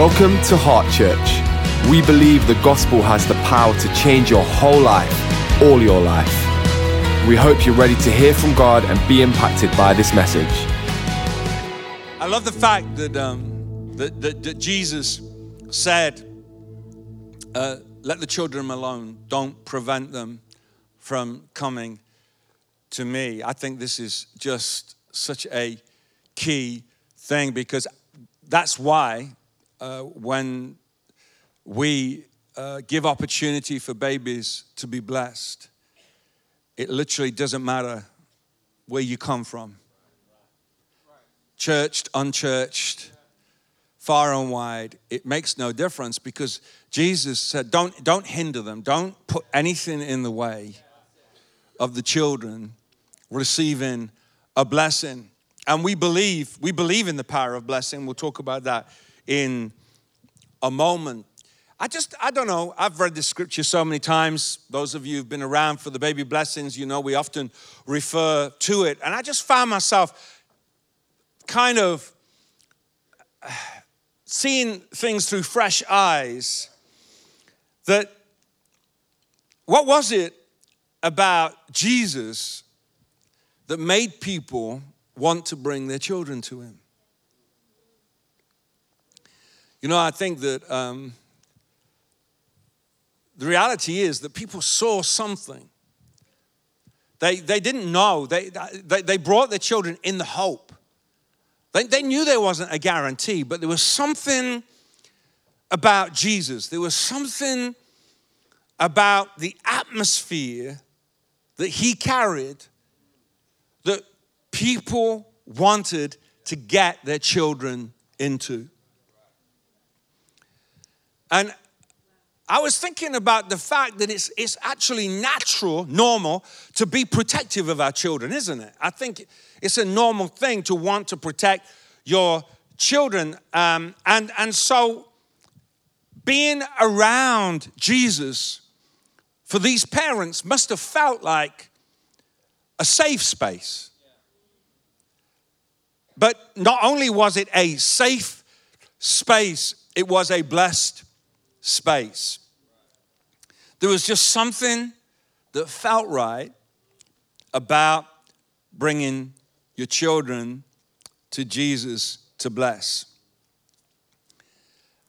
Welcome to Heart Church. We believe the gospel has the power to change your whole life, all your life. We hope you're ready to hear from God and be impacted by this message. I love the fact that, um, that, that, that Jesus said, uh, Let the children alone, don't prevent them from coming to me. I think this is just such a key thing because that's why uh, when we uh, give opportunity for babies to be blessed, it literally doesn't matter where you come from churched, unchurched, far and wide, it makes no difference because Jesus said, don't, don't hinder them, don't put anything in the way of the children receiving a blessing. And we believe, we believe in the power of blessing. We'll talk about that in a moment. I just, I don't know. I've read this scripture so many times. Those of you who've been around for the baby blessings, you know we often refer to it. And I just found myself kind of seeing things through fresh eyes that what was it about Jesus that made people want to bring their children to him? You know, I think that um, the reality is that people saw something. They, they didn't know. They, they, they brought their children in the hope they, they knew there wasn't a guarantee, but there was something about Jesus. There was something about the atmosphere that he carried that people wanted to get their children into. And I was thinking about the fact that it's, it's actually natural, normal, to be protective of our children, isn't it? I think it's a normal thing to want to protect your children. Um, and, and so, being around Jesus for these parents must have felt like a safe space. But not only was it a safe space, it was a blessed space. There was just something that felt right about bringing your children to Jesus to bless.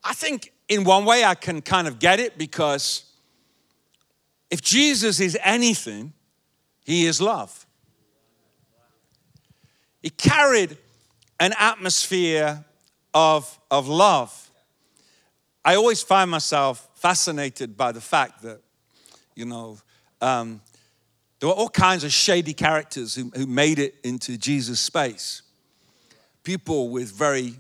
I think in one way I can kind of get it because if Jesus is anything, he is love. He carried an atmosphere of, of love. I always find myself fascinated by the fact that, you know, um, there were all kinds of shady characters who, who made it into Jesus' space. People with very,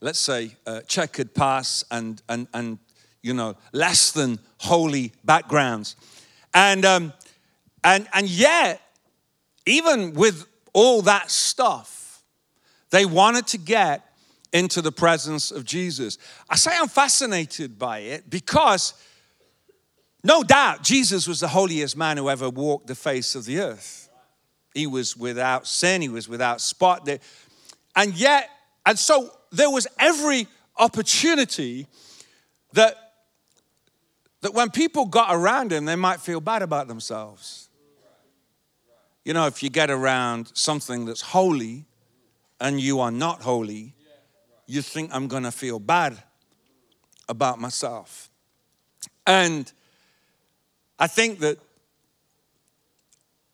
let's say, uh, checkered pasts and, and, and, you know, less than holy backgrounds. And, um, and, and yet, even with all that stuff, they wanted to get into the presence of Jesus. I say I'm fascinated by it because no doubt Jesus was the holiest man who ever walked the face of the earth. He was without sin, he was without spot. And yet, and so there was every opportunity that that when people got around him, they might feel bad about themselves. You know, if you get around something that's holy and you are not holy, you think I'm gonna feel bad about myself. And I think that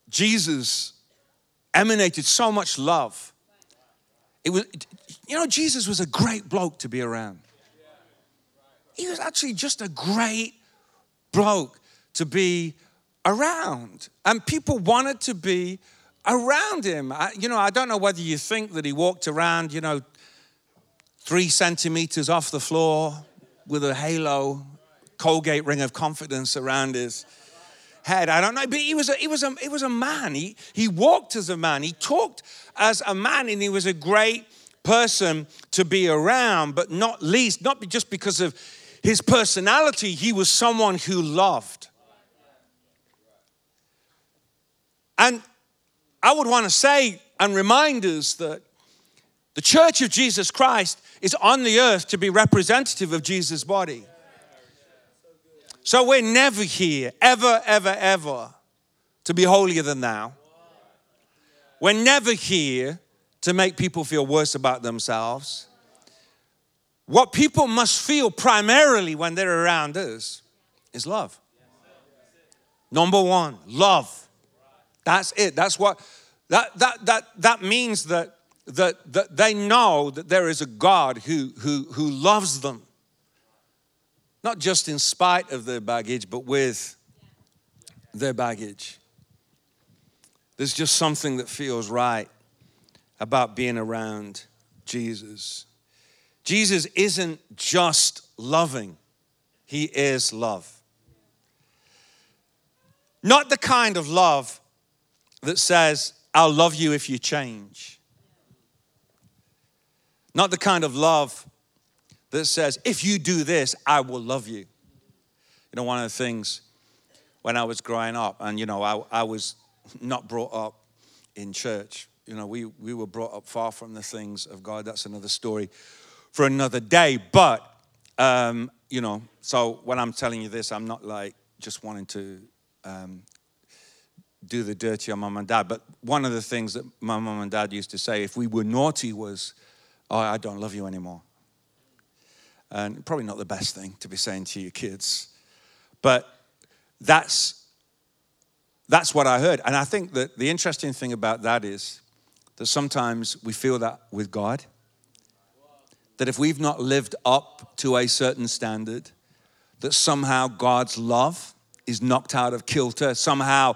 Jesus emanated so much love. It was, you know, Jesus was a great bloke to be around. He was actually just a great bloke to be around. And people wanted to be around him. I, you know, I don't know whether you think that he walked around, you know, three centimeters off the floor with a halo, Colgate ring of confidence around his head. I don't know, but he was a, he was a, he was a man. He, he walked as a man. He talked as a man, and he was a great person to be around, but not least, not just because of his personality, he was someone who loved. And I would want to say and remind us that The church of Jesus Christ is on the earth to be representative of Jesus' body. So we're never here, ever, ever, ever, to be holier than thou. We're never here to make people feel worse about themselves. What people must feel primarily when they're around us is love. Number one, love. That's it. That's what that that that that means that that, that they know that there is a God who, who, who loves them. Not just in spite of their baggage, but with their baggage. There's just something that feels right about being around Jesus. Jesus isn't just loving, He is love. Not the kind of love that says, I'll love you if you change. Not the kind of love that says, if you do this, I will love you. You know, one of the things when I was growing up, and you know, I, I was not brought up in church. You know, we, we were brought up far from the things of God. That's another story for another day. But, um, you know, so when I'm telling you this, I'm not like just wanting to um, do the dirty on mom and dad. But one of the things that my mom and dad used to say, if we were naughty, was, oh, I don't love you anymore. And probably not the best thing to be saying to your kids. But that's, that's what I heard. And I think that the interesting thing about that is that sometimes we feel that with God. That if we've not lived up to a certain standard, that somehow God's love is knocked out of kilter. Somehow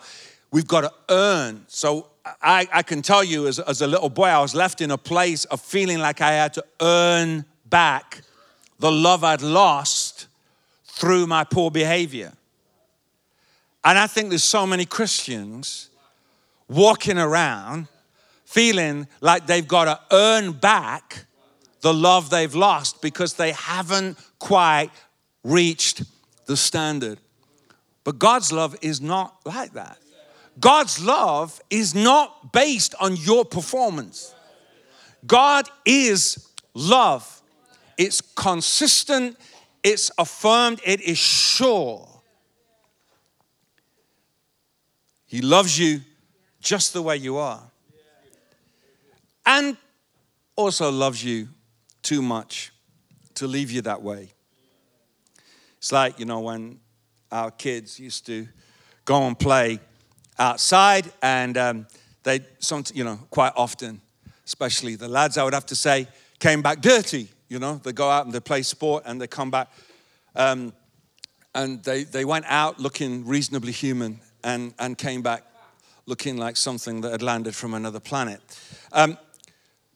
we've got to earn. So I, I can tell you as, as a little boy, I was left in a place of feeling like I had to earn back the love I'd lost through my poor behavior. And I think there's so many Christians walking around feeling like they've got to earn back the love they've lost because they haven't quite reached the standard. But God's love is not like that. God's love is not based on your performance. God is love. It's consistent, it's affirmed, it is sure. He loves you just the way you are. And also loves you too much to leave you that way. It's like, you know, when our kids used to go and play outside, and um, they, you know, quite often, especially the lads, I would have to say, came back dirty. You know, they go out and they play sport, and they come back, um, and they they went out looking reasonably human, and and came back looking like something that had landed from another planet. Um,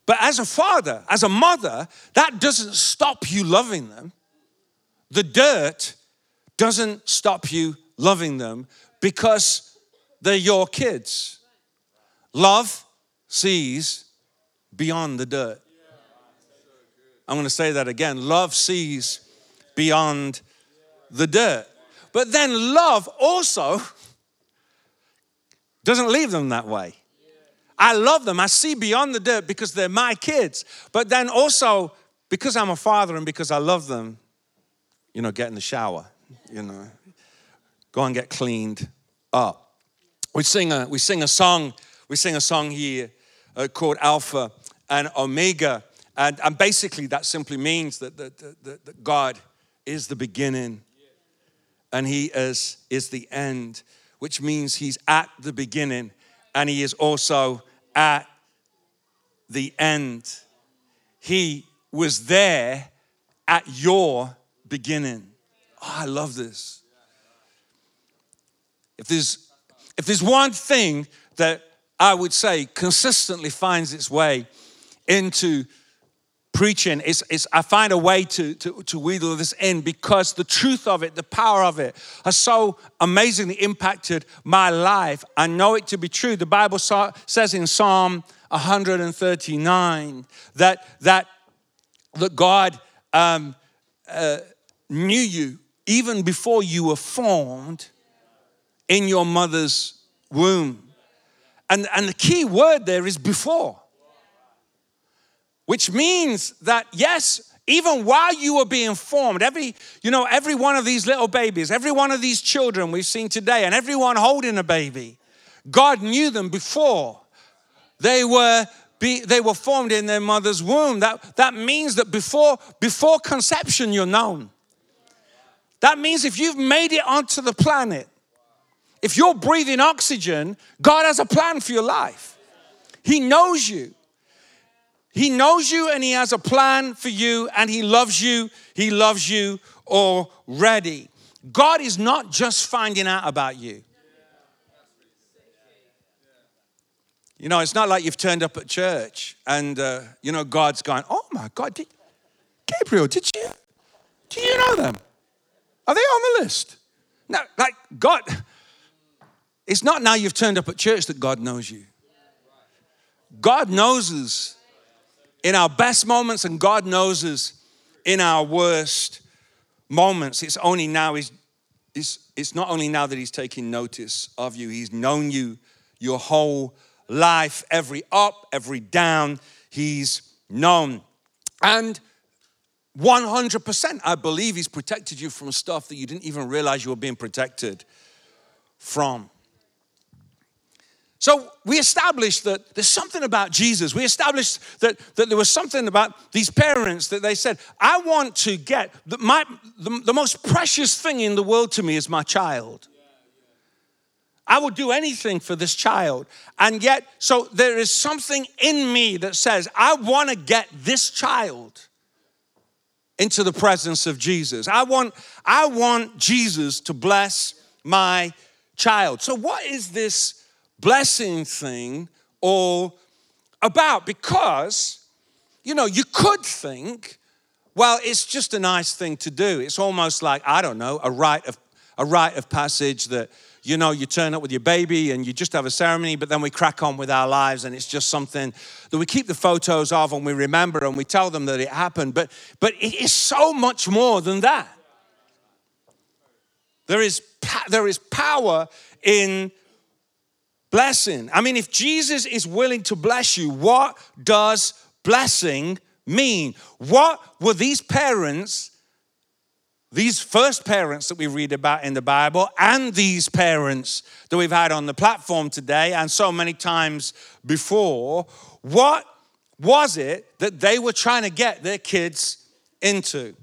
but as a father, as a mother, that doesn't stop you loving them. The dirt doesn't stop you loving them because they're your kids. Love sees beyond the dirt. I'm going to say that again. Love sees beyond the dirt. But then love also doesn't leave them that way. I love them. I see beyond the dirt because they're my kids. But then also, because I'm a father and because I love them, you know, get in the shower, you know, go and get cleaned up we sing a, we sing a song, we sing a song here uh, called Alpha and Omega. And, and basically, that simply means that, that, that, that God is the beginning and He is, is the end, which means He's at the beginning and He is also at the end. He was there at your beginning. Oh, I love this. If there's if there's one thing that I would say consistently finds its way into preaching, it's, I find a way to, to, to wheedle this in because the truth of it, the power of it, has so amazingly impacted my life. I know it to be true. The Bible says in Psalm 139 that, that, that God um, uh, knew you even before you were formed in your mother's womb. And, and the key word there is before. which means that, yes, even while you were being formed, every, you know, every one of these little babies, every one of these children we've seen today, and everyone holding a baby, God knew them before they were be, they were formed in their mother's womb. That, that means that before, before conception, you're known. That means if you've made it onto the planet, if you're breathing oxygen, God has a plan for your life. He knows you. He knows you and He has a plan for you and He loves you. He loves you already. God is not just finding out about you. You know, it's not like you've turned up at church and, uh, you know, God's going, oh my God, did, Gabriel, did you, do you know them? Are they on the list? No, like God, it's not now you've turned up at church that God knows you. God knows us in our best moments, and God knows us in our worst moments. It's only now, he's, it's, it's not only now that He's taking notice of you, He's known you your whole life, every up, every down, He's known. And 100%, I believe He's protected you from stuff that you didn't even realize you were being protected from. So we established that there's something about Jesus. We established that, that there was something about these parents that they said, I want to get the, my, the, the most precious thing in the world to me is my child. I would do anything for this child. And yet, so there is something in me that says, I want to get this child into the presence of Jesus. I want, I want Jesus to bless my child. So, what is this? Blessing thing all about because, you know, you could think, well, it's just a nice thing to do. It's almost like, I don't know, a rite of, a rite of passage that, you know, you turn up with your baby and you just have a ceremony, but then we crack on with our lives and it's just something that we keep the photos of and we remember and we tell them that it happened. But, but it is so much more than that. There is, there is power in blessing. I mean, if Jesus is willing to bless you, what does blessing mean? What were these parents, these first parents that we read about in the Bible, and these parents that we've had on the platform today and so many times before, what was it that they were trying to get their kids into?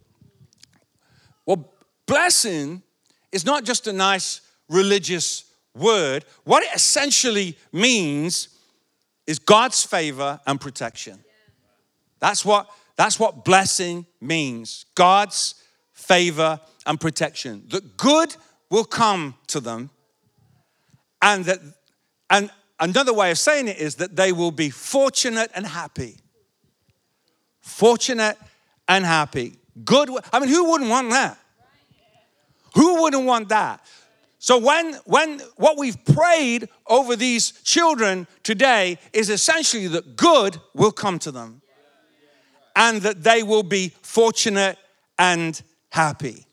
Well, blessing is not just a nice religious word, what it essentially means is God's favor and protection. That's what, that's what blessing means God's favor and protection. That good will come to them, and that, and another way of saying it is that they will be fortunate and happy. Fortunate and happy. Good, I mean, who wouldn't want that? Who wouldn't want that? So when when what we've prayed over these children today is essentially that good will come to them and that they will be fortunate and happy.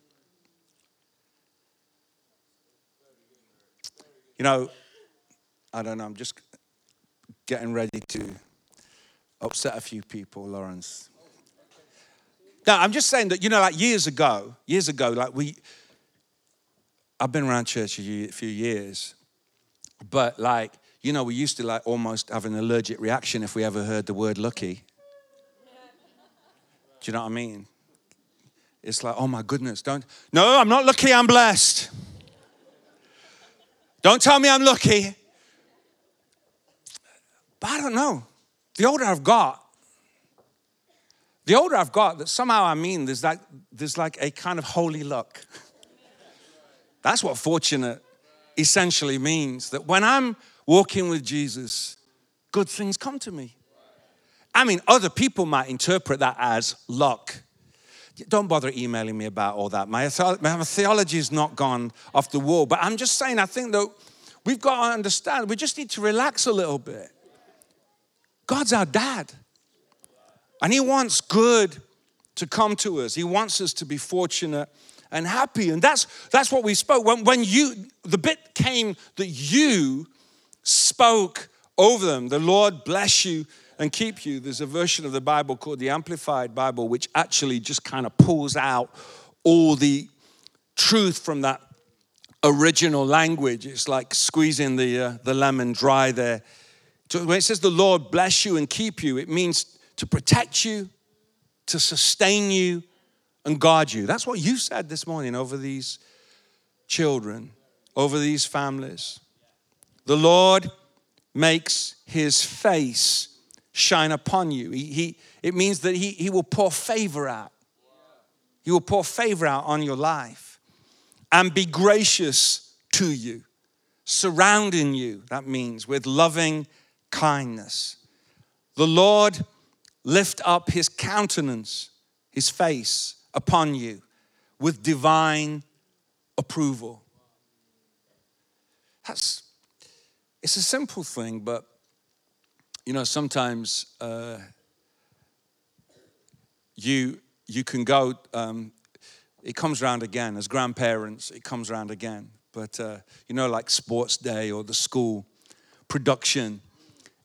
You know, I don't know, I'm just getting ready to upset a few people, Lawrence. Now, I'm just saying that, you know, like years ago, years ago, like we, I've been around church a few years, but like, you know, we used to like almost have an allergic reaction if we ever heard the word lucky. Do you know what I mean? It's like, oh my goodness, don't, no, I'm not lucky, I'm blessed. Don't tell me I'm lucky. But I don't know. The older I've got, the older I've got, that somehow I mean there's like, there's like a kind of holy luck. That's what fortunate essentially means that when I'm walking with Jesus, good things come to me. I mean, other people might interpret that as luck. Don't bother emailing me about all that. My, theology is not gone off the wall, but I'm just saying, I think that we've got to understand, we just need to relax a little bit. God's our dad, and He wants good to come to us, He wants us to be fortunate and happy. And that's, that's what we spoke. When, when you, the bit came that you spoke over them, the Lord bless you and keep you. There's a version of the Bible called the Amplified Bible, which actually just kind of pulls out all the truth from that original language. It's like squeezing the, uh, the lemon dry there. So when it says the Lord bless you and keep you, it means to protect you, to sustain you, and guard you. That's what you said this morning over these children, over these families. The Lord makes his face shine upon you. He, he, it means that he, he will pour favor out. He will pour favor out on your life and be gracious to you, surrounding you, that means, with loving kindness. The Lord lift up his countenance, his face upon you with divine approval. That's it's a simple thing, but you know, sometimes uh, you you can go. Um, it comes around again as grandparents. It comes around again, but uh, you know, like sports day or the school production,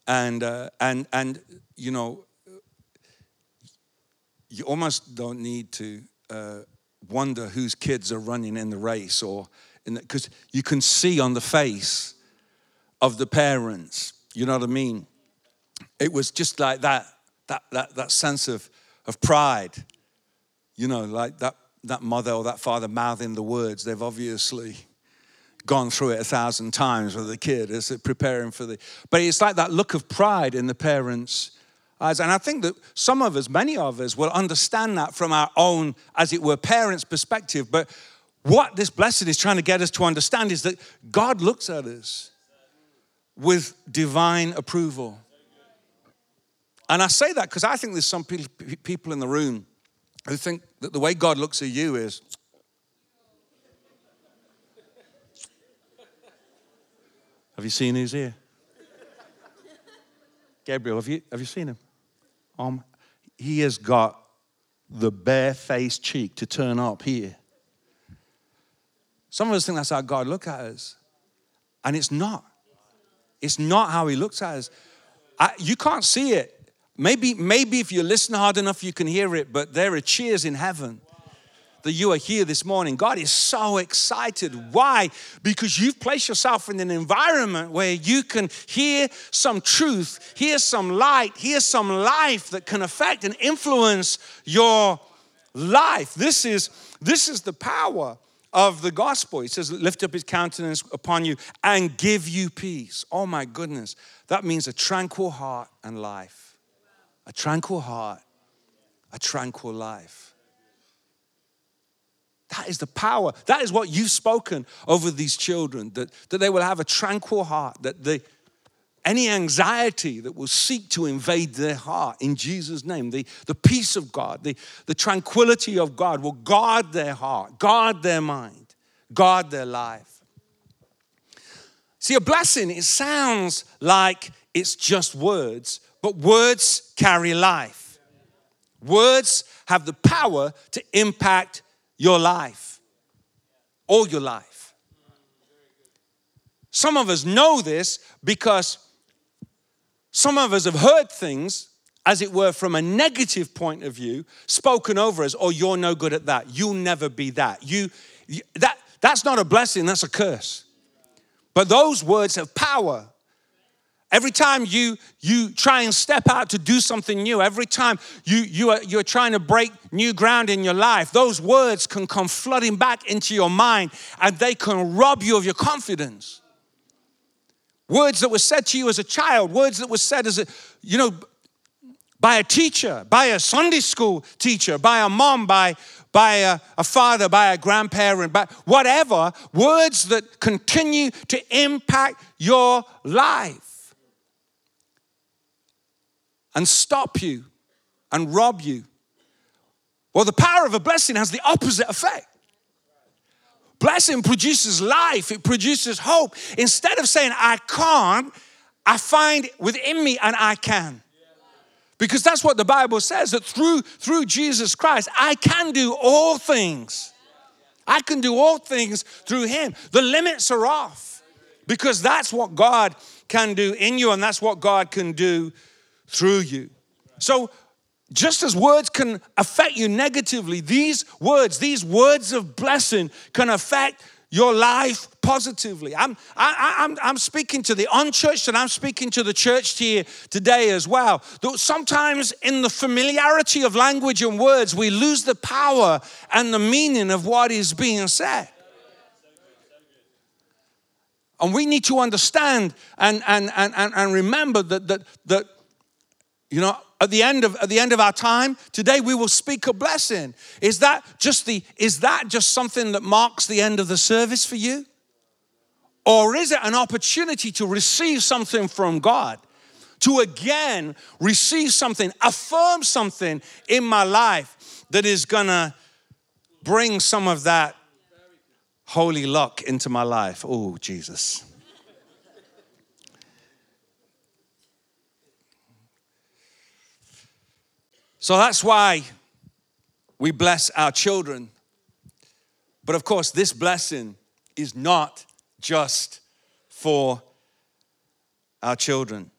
and uh, and and you know, you almost don't need to uh, wonder whose kids are running in the race or because you can see on the face of the parents. You know what I mean? It was just like that, that, that, that sense of, of pride. You know, like that, that mother or that father mouthing the words. They've obviously gone through it a thousand times with the kid as it preparing for the. But it's like that look of pride in the parents' And I think that some of us, many of us, will understand that from our own, as it were, parents' perspective. But what this blessing is trying to get us to understand is that God looks at us with divine approval. And I say that because I think there's some people in the room who think that the way God looks at you is Have you seen who's here? Gabriel, have you, have you seen him? Um, he has got the bare-faced cheek to turn up here. Some of us think that's how God looks at us. And it's not. It's not how he looks at us. I, you can't see it. Maybe, maybe if you listen hard enough, you can hear it, but there are cheers in heaven that you are here this morning. God is so excited. Why? Because you've placed yourself in an environment where you can hear some truth, hear some light, hear some life that can affect and influence your life. This is, this is the power of the gospel. He says, Lift up his countenance upon you and give you peace. Oh my goodness. That means a tranquil heart and life. A tranquil heart, a tranquil life. That is the power. That is what you've spoken over these children, that, that they will have a tranquil heart, that the, any anxiety that will seek to invade their heart in Jesus' name, the, the peace of God, the, the tranquility of God will guard their heart, guard their mind, guard their life. See, a blessing, it sounds like it's just words, but words carry life. Words have the power to impact your life, all your life. Some of us know this because some of us have heard things, as it were, from a negative point of view, spoken over us, oh, you're no good at that. You'll never be that. You, that that's not a blessing, that's a curse. But those words have power. Every time you, you try and step out to do something new, every time you, you are, you're trying to break new ground in your life, those words can come flooding back into your mind and they can rob you of your confidence. Words that were said to you as a child, words that were said as a, you know, by a teacher, by a Sunday school teacher, by a mom, by, by a, a, father, by a grandparent, by whatever, words that continue to impact your life and stop you and rob you. Well, the power of a blessing has the opposite effect. Blessing produces life, it produces hope. Instead of saying, I can't, I find within me and I can. Because that's what the Bible says that through, through Jesus Christ, I can do all things. I can do all things through Him. The limits are off because that's what God can do in you and that's what God can do through you. So, just as words can affect you negatively, these words, these words of blessing, can affect your life positively. I'm, I, am I'm speaking to the unchurched and I'm speaking to the church here today as well. Sometimes in the familiarity of language and words, we lose the power and the meaning of what is being said. And we need to understand and, and, and, and remember that, that, that, you know, at the end of at the end of our time today we will speak a blessing. Is that just the is that just something that marks the end of the service for you? Or is it an opportunity to receive something from god? To again receive something affirm something in my life that is gonna bring some of that holy luck into my life. Oh jesus So that's why we bless our children. But of course, this blessing is not just for our children.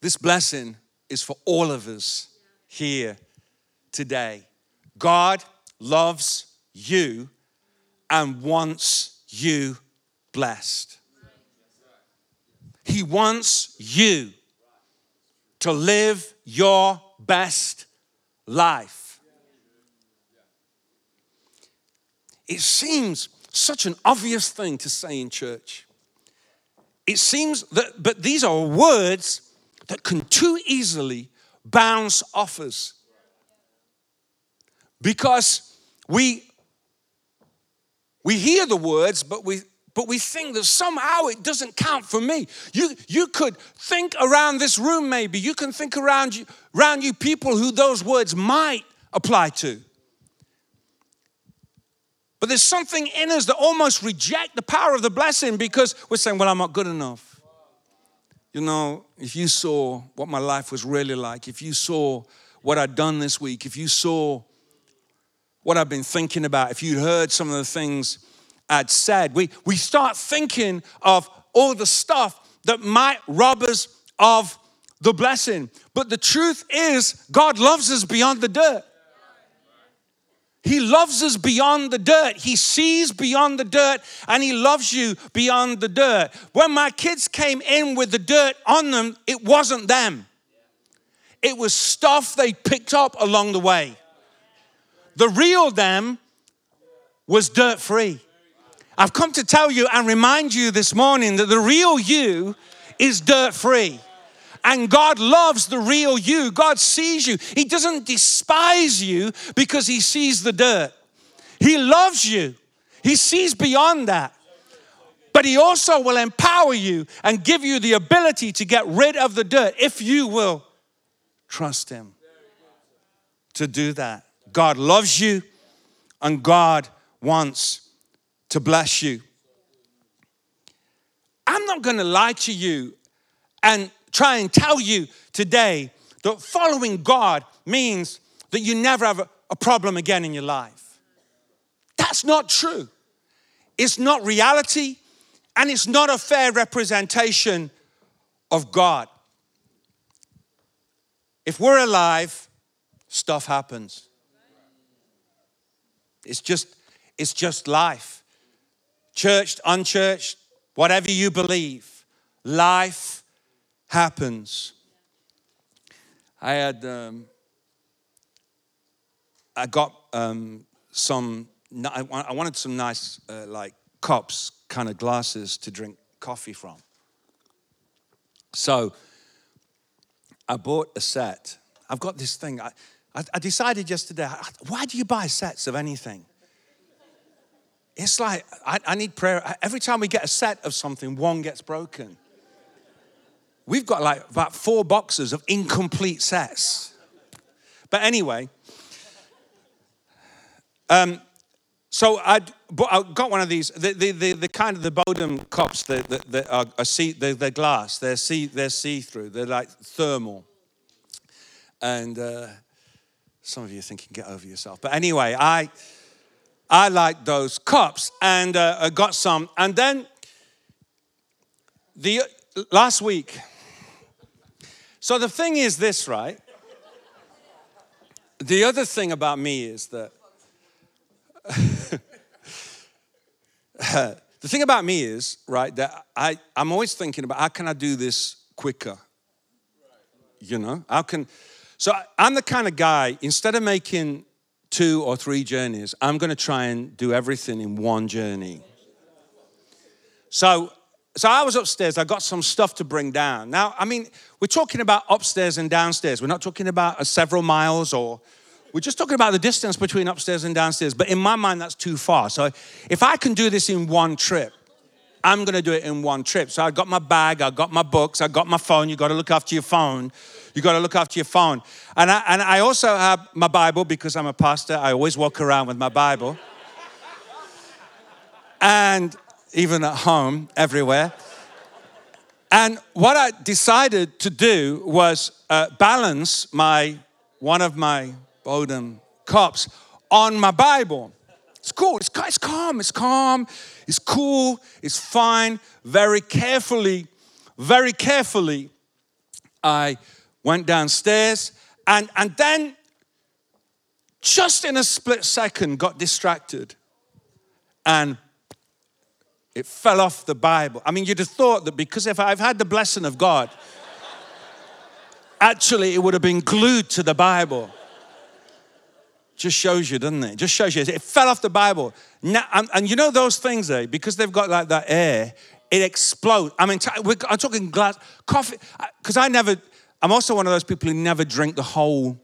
This blessing is for all of us here today. God loves you and wants you blessed. He wants you to live your best life. It seems such an obvious thing to say in church. It seems that, but these are words that can too easily bounce off us. Because we we hear the words, but we but we think that somehow it doesn't count for me. You, you could think around this room, maybe. You can think around you, around you people who those words might apply to. But there's something in us that almost reject the power of the blessing because we're saying, well, I'm not good enough. You know, if you saw what my life was really like, if you saw what I'd done this week, if you saw what I've been thinking about, if you'd heard some of the things had said. We, we start thinking of all the stuff that might rob us of the blessing. But the truth is, God loves us beyond the dirt. He loves us beyond the dirt. He sees beyond the dirt and He loves you beyond the dirt. When my kids came in with the dirt on them, it wasn't them, it was stuff they picked up along the way. The real them was dirt free. I've come to tell you and remind you this morning that the real you is dirt free. And God loves the real you. God sees you. He doesn't despise you because He sees the dirt. He loves you. He sees beyond that. But He also will empower you and give you the ability to get rid of the dirt if you will trust Him to do that. God loves you and God wants to bless you. I'm not going to lie to you and try and tell you today that following God means that you never have a, problem again in your life. That's not true. It's not reality and it's not a fair representation of God. If we're alive, stuff happens. It's just it's just life churched, unchurched, whatever you believe, life happens. I had, um, I got um, some, I wanted some nice, uh, like, cups, kind of glasses to drink coffee from. So I bought a set. I've got this thing. I, I decided yesterday, why do you buy sets of anything? It's like, I, I need prayer. Every time we get a set of something, one gets broken. We've got like about four boxes of incomplete sets. But anyway, um, so I got one of these, the, the, the, the, kind of the Bodum cups that, that, that are, are see, they're, they're, glass, they're see, they're see-through, they're like thermal. And uh, some of you are thinking, get over yourself. But anyway, I, I like those cups and uh, I got some. And then the last week, So the thing is this, right? The other thing about me is that the thing about me is, right, that I, I'm always thinking about how can I do this quicker? You know, how can, so I'm the kind of guy, instead of making two or three journeys, I'm going to try and do everything in one journey. So, so I was upstairs. I got some stuff to bring down. Now, I mean, we're talking about upstairs and downstairs. We're not talking about uh, several miles or we're just talking about the distance between upstairs and downstairs. But in my mind, that's too far. So if I can do this in one trip, I'm going to do it in one trip. So I got my bag, I got my books, I got my phone. You got to look after your phone. You got to look after your phone. And I, and I also have my Bible because I'm a pastor. I always walk around with my Bible. and even at home, everywhere. And what I decided to do was uh, balance my one of my Bodum cups on my Bible. It's cool. It's, it's calm. It's calm. It's cool. It's fine. Very carefully, very carefully, I went downstairs and, and then just in a split second got distracted and it fell off the Bible. I mean, you'd have thought that because if I've had the blessing of God, actually it would have been glued to the Bible. Just shows you, doesn't it? Just shows you. It fell off the Bible. Now, and, and you know those things, eh? Because they've got like that air, it explodes. I mean, I'm talking glass, coffee, because I never, I'm also one of those people who never drink the whole.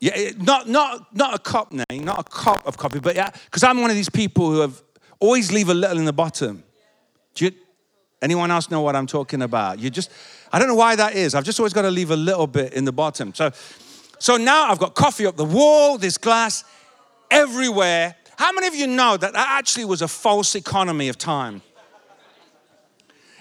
Yeah, not not not a cup name, not a cup of coffee, but yeah, because I'm one of these people who have always leave a little in the bottom. Do you, anyone else know what I'm talking about? You just, I don't know why that is. I've just always got to leave a little bit in the bottom. So, so now I've got coffee up the wall, this glass everywhere. How many of you know that that actually was a false economy of time?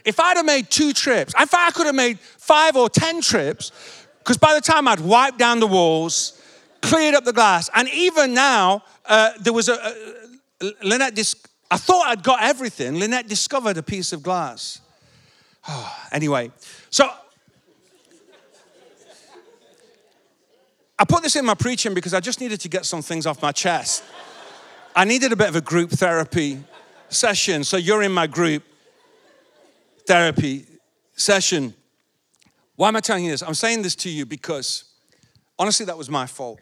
If I'd have made two trips, if I could have made five or 10 trips, because by the time I'd wiped down the walls, cleared up the glass, and even now, uh, there was a, a Lynette, dis- I thought I'd got everything. Lynette discovered a piece of glass. Oh, anyway, so I put this in my preaching because I just needed to get some things off my chest. I needed a bit of a group therapy session. So you're in my group therapy session. Why am I telling you this? I'm saying this to you because honestly, that was my fault.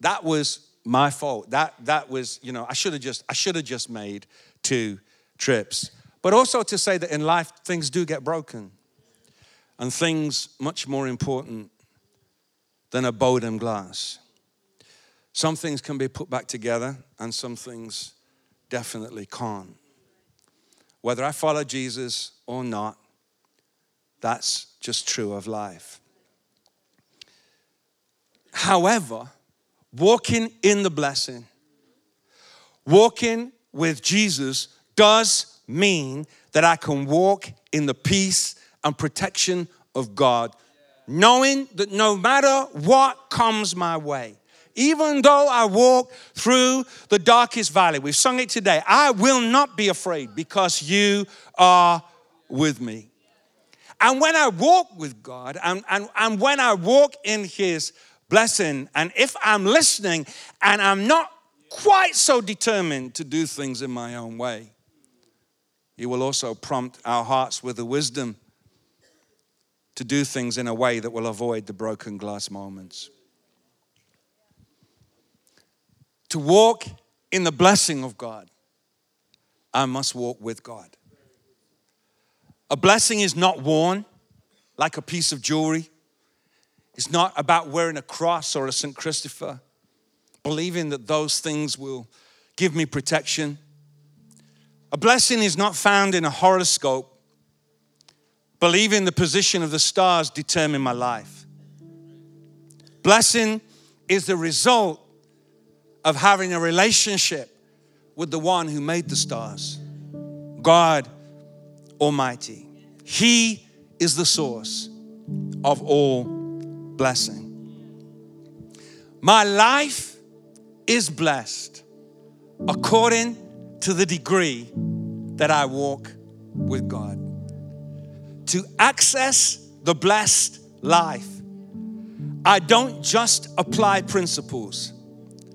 That was my fault. That that was, you know, I should have just I should have just made two trips. But also to say that in life things do get broken. And things much more important than a Bodum glass. Some things can be put back together and some things definitely can't. Whether I follow Jesus or not, that's just true of life. However, walking in the blessing, walking with Jesus does mean that I can walk in the peace and protection of God, knowing that no matter what comes my way, even though I walk through the darkest valley, we've sung it today, I will not be afraid because you are with me. And when I walk with God and, and, and when I walk in His blessing, and if I'm listening and I'm not quite so determined to do things in my own way, He will also prompt our hearts with the wisdom to do things in a way that will avoid the broken glass moments. to walk in the blessing of God, I must walk with God. A blessing is not worn like a piece of jewelry. It's not about wearing a cross or a St. Christopher, believing that those things will give me protection. A blessing is not found in a horoscope, believing the position of the stars determine my life. Blessing is the result of having a relationship with the one who made the stars, God Almighty. He is the source of all blessing. My life is blessed according to the degree that I walk with God. To access the blessed life, I don't just apply principles,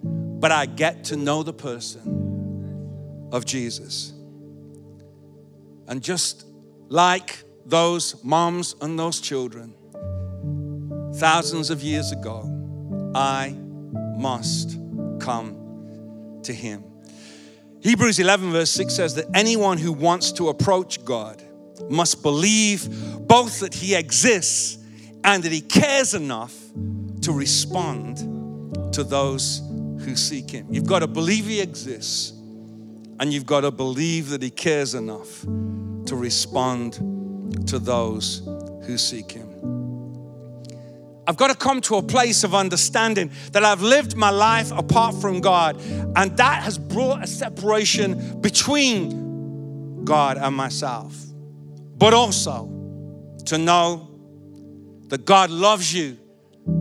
but I get to know the person of Jesus. And just like those moms and those children, thousands of years ago, I must come to Him. Hebrews 11, verse 6 says that anyone who wants to approach God must believe both that He exists and that He cares enough to respond to those who seek Him. You've got to believe He exists, and you've got to believe that He cares enough to respond to those who seek Him. I've got to come to a place of understanding that I've lived my life apart from God, and that has brought a separation between God and myself. But also to know that God loves you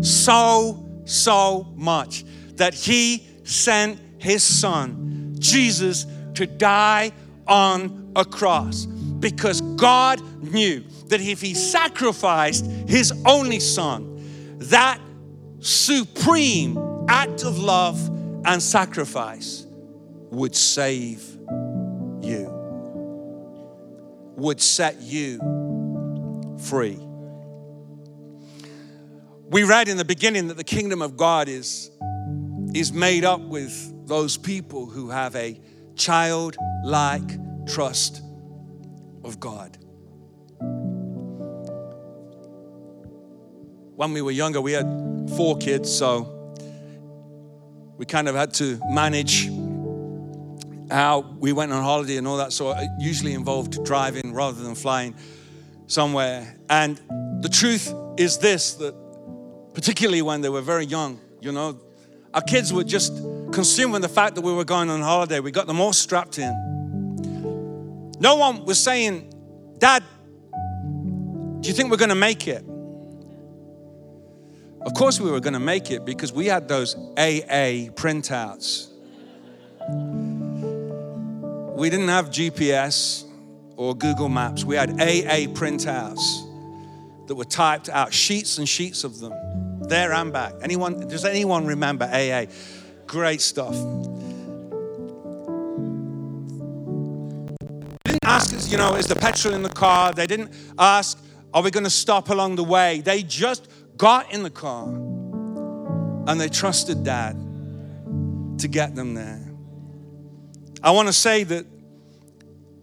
so, so much that He sent His Son, Jesus, to die on a cross. Because God knew that if He sacrificed His only Son, that supreme act of love and sacrifice would save would set you free. We read in the beginning that the kingdom of God is, is made up with those people who have a childlike trust of God. when we were younger, we had four kids, so we kind of had to manage how we went on holiday and all that sort. It usually involved driving rather than flying somewhere. And the truth is this that particularly when they were very young, you know, our kids were just consumed with the fact that we were going on holiday. We got them all strapped in. No one was saying, Dad, do you think we're going to make it? Of course, we were going to make it because we had those AA printouts. We didn't have GPS or Google Maps. We had AA printouts that were typed out, sheets and sheets of them, there and back. Anyone? Does anyone remember AA? Great stuff. They didn't ask us, you know, is the petrol in the car? They didn't ask, are we going to stop along the way? They just got in the car and they trusted dad to get them there. I want to say that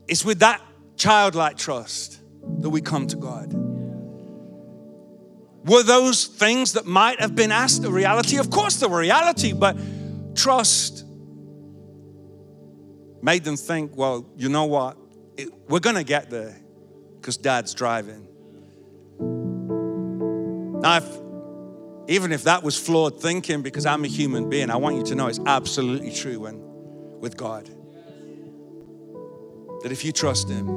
it's with that childlike trust that we come to God. Were those things that might have been asked a reality? Of course, they were reality, but trust made them think, well, you know what? It, we're going to get there because dad's driving. Now, if, even if that was flawed thinking because I'm a human being, I want you to know it's absolutely true when with God. That if you trust Him,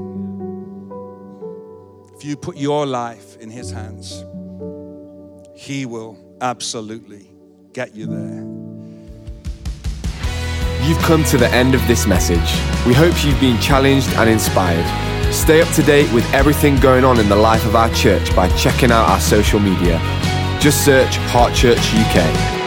if you put your life in His hands, He will absolutely get you there. You've come to the end of this message. We hope you've been challenged and inspired. Stay up to date with everything going on in the life of our church by checking out our social media. Just search Heart Church UK.